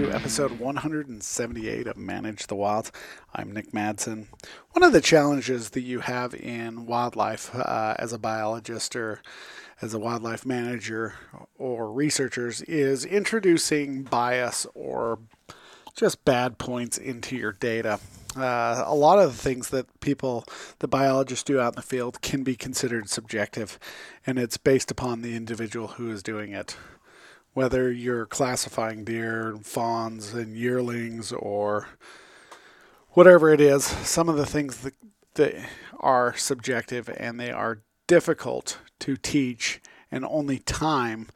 to episode 178 of Manage the Wild. I'm Nick Madsen. One of the challenges that you have in wildlife uh, as a biologist or as a wildlife manager or researchers is introducing bias or just bad points into your data. Uh, a lot of the things that people, the biologists do out in the field, can be considered subjective, and it's based upon the individual who is doing it. Whether you're classifying deer, fawns, and yearlings, or whatever it is, some of the things that, that are subjective and they are difficult to teach, and only time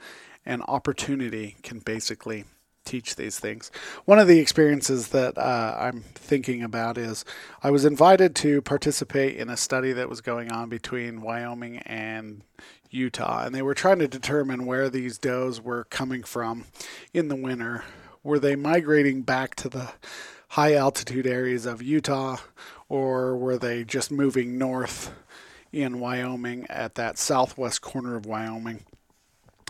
and opportunity can basically teach these things. One of the experiences that uh, I'm thinking about is I was invited to participate in a study that was going on between Wyoming and Utah, and they were trying to determine where these does were coming from in the winter. Were they migrating back to the high altitude areas of Utah, or were they just moving north in Wyoming at that southwest corner of Wyoming?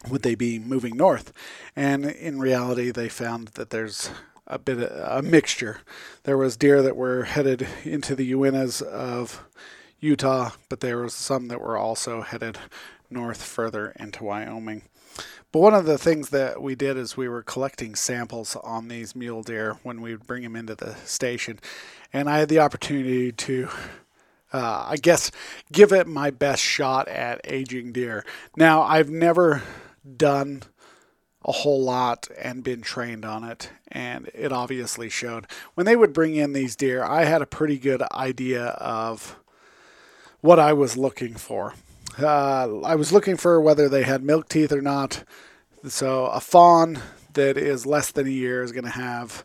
Would they be moving north? And in reality, they found that there's a bit of a mixture. There was deer that were headed into the Uintas of Utah, but there was some that were also headed north further into Wyoming. But one of the things that we did is we were collecting samples on these mule deer when we would bring them into the station, and I had the opportunity to uh, I guess, give it my best shot at aging deer. Now, I've never done a whole lot and been trained on it, and it obviously showed. When they would bring in these deer, I had a pretty good idea of what I was looking for. Uh, I was looking for whether they had milk teeth or not. So, a fawn that is less than a year is going to have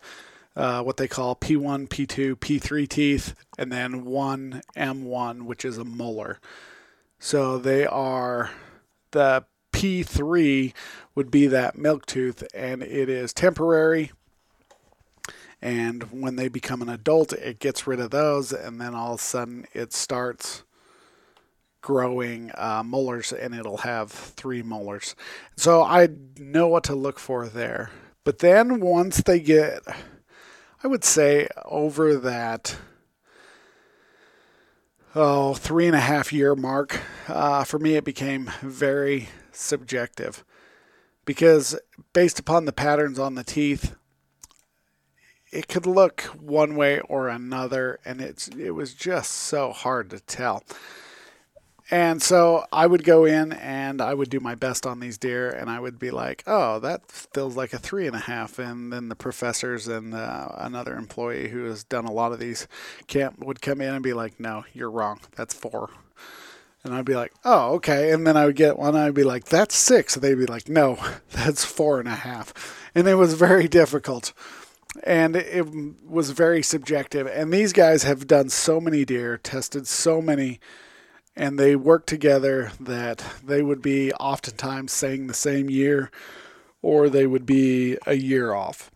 uh, what they call P1, P2, P3 teeth, and then one M1, which is a molar. So, they are the P3 would be that milk tooth, and it is temporary. And when they become an adult, it gets rid of those, and then all of a sudden it starts growing uh, molars, and it'll have three molars. So I know what to look for there. But then once they get, I would say, over that oh three and a half year mark, uh, for me it became very subjective because based upon the patterns on the teeth it could look one way or another and it's it was just so hard to tell and so I would go in and I would do my best on these deer, and I would be like, "Oh, that feels like a three and a half." And then the professors and uh, another employee who has done a lot of these camp would come in and be like, "No, you're wrong. That's four. And I'd be like, oh, okay. And then I would get one, I'd be like, that's six. And they'd be like, no, that's four and a half. And it was very difficult. And it was very subjective. And these guys have done so many deer, tested so many, and they work together that they would be oftentimes saying the same year or they would be a year off.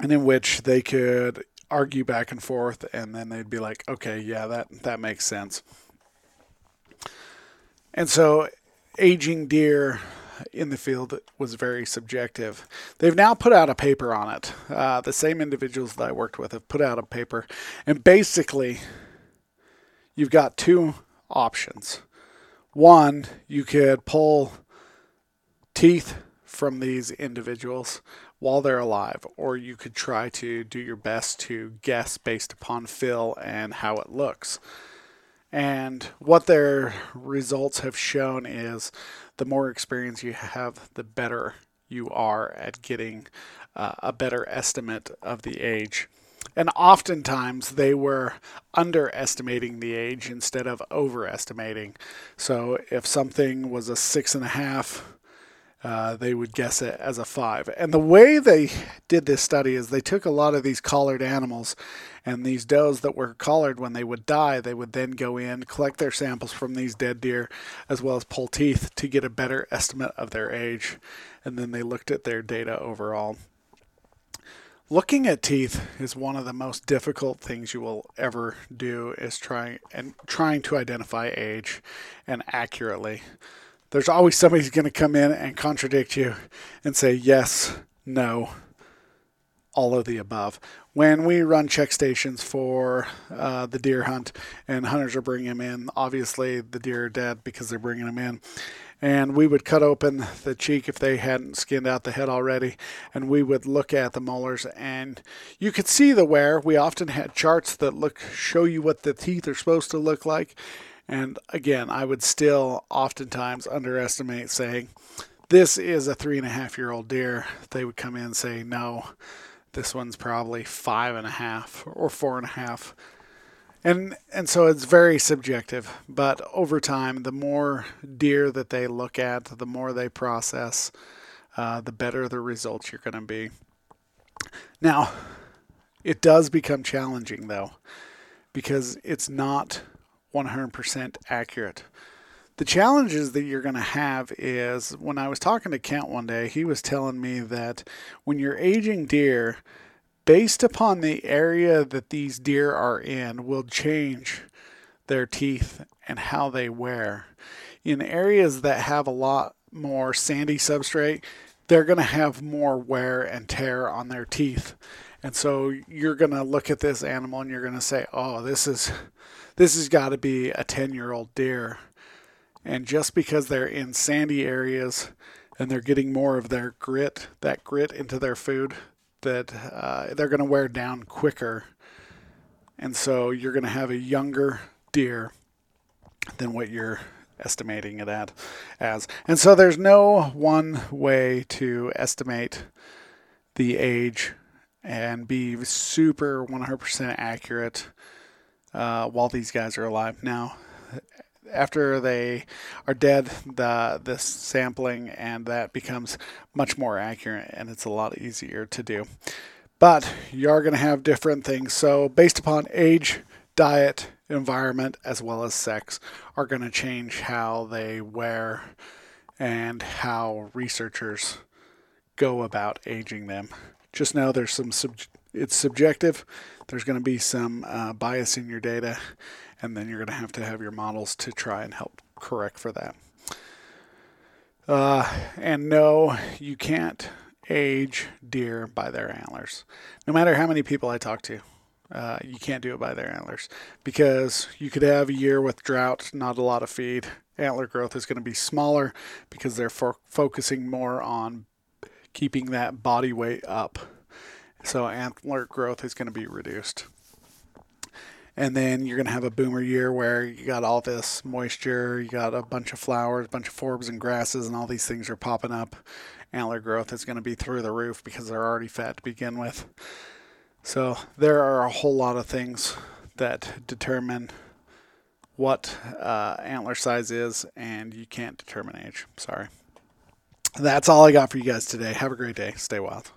And in which they could argue back and forth and then they'd be like, okay, yeah, that, that makes sense. And so aging deer in the field was very subjective. They've now put out a paper on it. Uh, the same individuals that I worked with have put out a paper. And basically, you've got two options. One, you could pull teeth from these individuals while they're alive, or you could try to do your best to guess based upon fill and how it looks. And what their results have shown is the more experience you have, the better you are at getting uh, a better estimate of the age. And oftentimes they were underestimating the age instead of overestimating. So if something was a six and a half, uh, they would guess it as a five. And the way they did this study is they took a lot of these collared animals and these does that were collared when they would die, they would then go in, collect their samples from these dead deer, as well as pull teeth to get a better estimate of their age. And then they looked at their data overall. Looking at teeth is one of the most difficult things you will ever do is trying and trying to identify age and accurately there's always somebody who's going to come in and contradict you and say yes, no. all of the above. When we run check stations for uh, the deer hunt and hunters are bringing them in, obviously the deer are dead because they're bringing them in. And we would cut open the cheek if they hadn't skinned out the head already, and we would look at the molars, and you could see the wear. We often had charts that look show you what the teeth are supposed to look like, and again, I would still oftentimes underestimate saying, "This is a three and a half year old deer." They would come in and say, "No, this one's probably five and a half or four and a half. And and so it's very subjective. But over time, the more deer that they look at, the more they process, uh, the better the results you're going to be. Now, it does become challenging though, because it's not 100% accurate the challenges that you're going to have is when I was talking to Kent one day, he was telling me that when you're aging deer, based upon the area that these deer are in, will change their teeth and how they wear. In areas that have a lot more sandy substrate, they're going to have more wear and tear on their teeth. And so you're going to look at this animal and you're going to say, "Oh, this is this has got to be a 10-year-old deer." And just because they're in sandy areas and they're getting more of their grit, that grit into their food, that uh, they're going to wear down quicker. And so you're going to have a younger deer than what you're estimating it at as. And so there's no one way to estimate the age and be super 100% accurate uh, while these guys are alive. Now, after they are dead, the this sampling and that becomes much more accurate and it's a lot easier to do. But you are going to have different things. So based upon age, diet, environment, as well as sex, are going to change how they wear and how researchers go about aging them. Just know there's some sub- it's subjective. There's going to be some uh, bias in your data, and then you're going to have to have your models to try and help correct for that. Uh, and no, you can't age deer by their antlers. No matter how many people I talk to, uh, you can't do it by their antlers because you could have a year with drought, not a lot of feed. Antler growth is going to be smaller because they're fo- focusing more on keeping that body weight up. So antler growth is going to be reduced and then you're going to have a boomer year where you got all this moisture, you got a bunch of flowers, a bunch of forbs and grasses, and all these things are popping up. Antler growth is going to be through the roof because they're already fat to begin with. So there are a whole lot of things that determine what uh, antler size is, and you can't determine age. Sorry. That's all I got for you guys today. Have a great day. Stay wild.